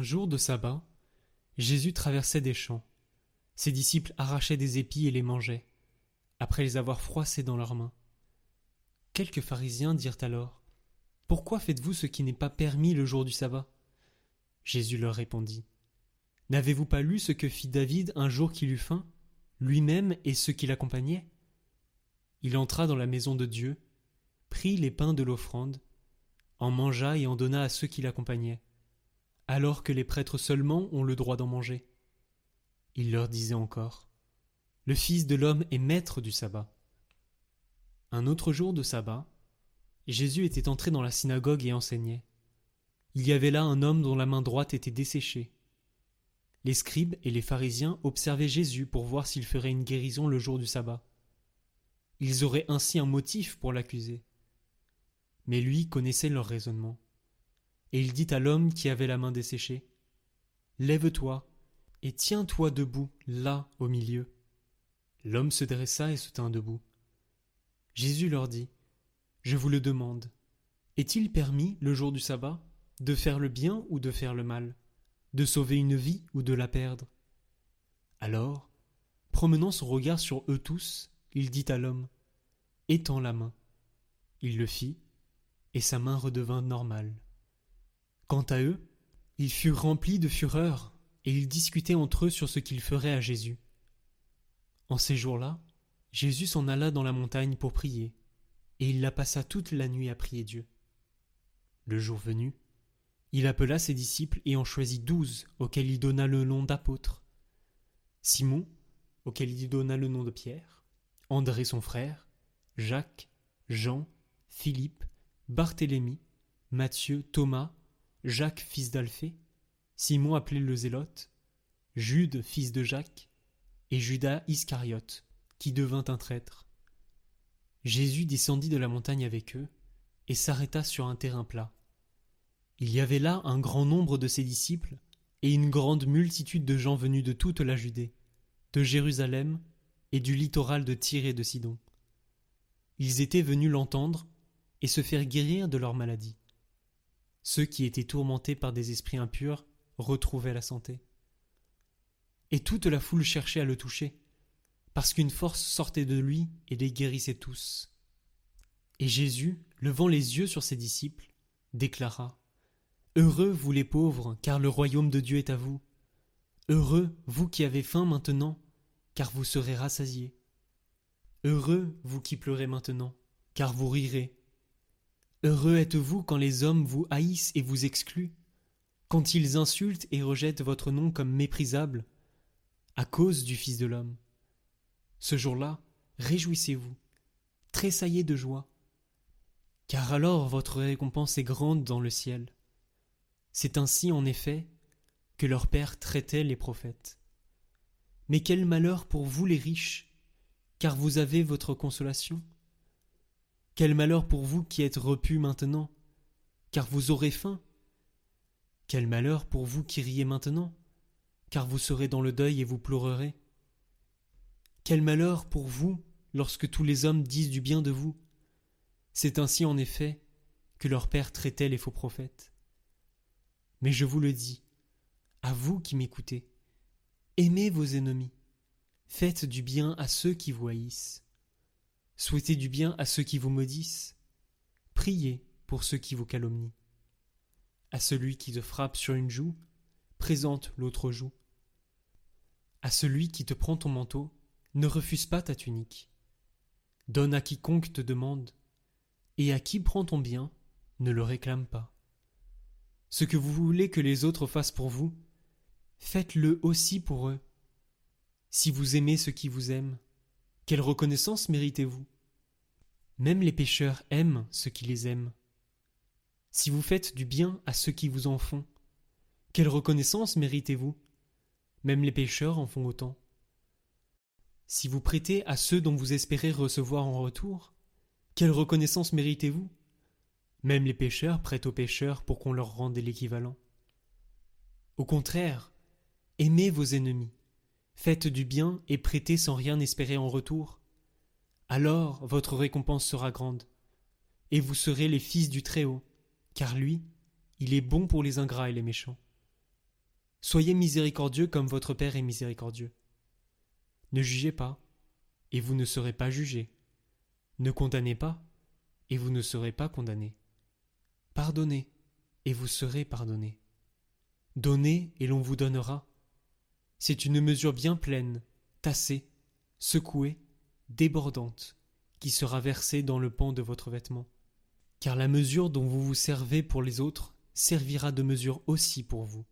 Un jour de sabbat, Jésus traversait des champs. Ses disciples arrachaient des épis et les mangeaient, après les avoir froissés dans leurs mains. Quelques pharisiens dirent alors Pourquoi faites-vous ce qui n'est pas permis le jour du sabbat? Jésus leur répondit N'avez-vous pas lu ce que fit David un jour qu'il eut faim, lui-même et ceux qui l'accompagnaient? Il entra dans la maison de Dieu, prit les pains de l'offrande, en mangea et en donna à ceux qui l'accompagnaient, alors que les prêtres seulement ont le droit d'en manger. Il leur disait encore Le Fils de l'homme est maître du sabbat. Un autre jour de sabbat, Jésus était entré dans la synagogue et enseignait. Il y avait là un homme dont la main droite était desséchée. Les scribes et les pharisiens observaient Jésus pour voir s'il ferait une guérison le jour du sabbat. Ils auraient ainsi un motif pour l'accuser. Mais lui connaissait leur raisonnement. Et il dit à l'homme qui avait la main desséchée Lève-toi et tiens-toi debout là au milieu. L'homme se dressa et se tint debout. Jésus leur dit Je vous le demande, est-il permis, le jour du sabbat, de faire le bien ou de faire le mal, de sauver une vie ou de la perdre? Alors, promenant son regard sur eux tous, il dit à l'homme Étends la main. Il le fit, et sa main redevint normale. Quant à eux, ils furent remplis de fureur, et ils discutaient entre eux sur ce qu'ils feraient à Jésus. En ces jours-là, Jésus s'en alla dans la montagne pour prier, et il la passa toute la nuit à prier Dieu. Le jour venu, il appela ses disciples et en choisit douze, auxquels il donna le nom d'apôtres. Simon, auquel il donna le nom de Pierre, André son frère, Jacques, Jean, Philippe, Barthélemy, Matthieu, Thomas, Jacques fils d'Alphée, Simon appelé le Zélote, Jude fils de Jacques, et Judas Iscariote, qui devint un traître. Jésus descendit de la montagne avec eux, et s'arrêta sur un terrain plat. Il y avait là un grand nombre de ses disciples, et une grande multitude de gens venus de toute la Judée, de Jérusalem et du littoral de Tyr et de Sidon. Ils étaient venus l'entendre et se faire guérir de leur maladie. Ceux qui étaient tourmentés par des esprits impurs retrouvaient la santé. Et toute la foule cherchait à le toucher, parce qu'une force sortait de lui et les guérissait tous. Et Jésus, levant les yeux sur ses disciples, déclara Heureux vous les pauvres, car le royaume de Dieu est à vous. Heureux vous qui avez faim maintenant, car vous serez rassasiés. Heureux vous qui pleurez maintenant, car vous rirez. Heureux êtes-vous quand les hommes vous haïssent et vous excluent, quand ils insultent et rejettent votre nom comme méprisable, à cause du Fils de l'homme. Ce jour-là, réjouissez-vous, tressaillez de joie, car alors votre récompense est grande dans le ciel. C'est ainsi, en effet, que leur Père traitait les prophètes. Mais quel malheur pour vous les riches, car vous avez votre consolation. Quel malheur pour vous qui êtes repus maintenant, car vous aurez faim. Quel malheur pour vous qui riez maintenant, car vous serez dans le deuil et vous pleurerez. Quel malheur pour vous lorsque tous les hommes disent du bien de vous. C'est ainsi en effet que leur Père traitait les faux prophètes. Mais je vous le dis, à vous qui m'écoutez, aimez vos ennemis, faites du bien à ceux qui vous haïssent, souhaitez du bien à ceux qui vous maudissent, priez pour ceux qui vous calomnient. À celui qui te frappe sur une joue, présente l'autre joue. À celui qui te prend ton manteau, ne refuse pas ta tunique. Donne à quiconque te demande, et à qui prend ton bien, ne le réclame pas. Ce que vous voulez que les autres fassent pour vous, faites-le aussi pour eux. Si vous aimez ceux qui vous aiment, quelle reconnaissance méritez-vous? Même les pécheurs aiment ceux qui les aiment. Si vous faites du bien à ceux qui vous en font, quelle reconnaissance méritez-vous? Même les pécheurs en font autant. Si vous prêtez à ceux dont vous espérez recevoir en retour, quelle reconnaissance méritez-vous? Même les pécheurs prêtent aux pécheurs pour qu'on leur rende l'équivalent. Au contraire, aimez vos ennemis, faites du bien et prêtez sans rien espérer en retour. Alors votre récompense sera grande, et vous serez les fils du Très-Haut, car lui, il est bon pour les ingrats et les méchants. Soyez miséricordieux comme votre Père est miséricordieux. Ne jugez pas, et vous ne serez pas jugés. Ne condamnez pas, et vous ne serez pas condamnés. Pardonnez, et vous serez pardonnés. Donnez, et l'on vous donnera. C'est une mesure bien pleine, tassée, secouée, débordante, qui sera versée dans le pan de votre vêtement. Car la mesure dont vous vous servez pour les autres servira de mesure aussi pour vous.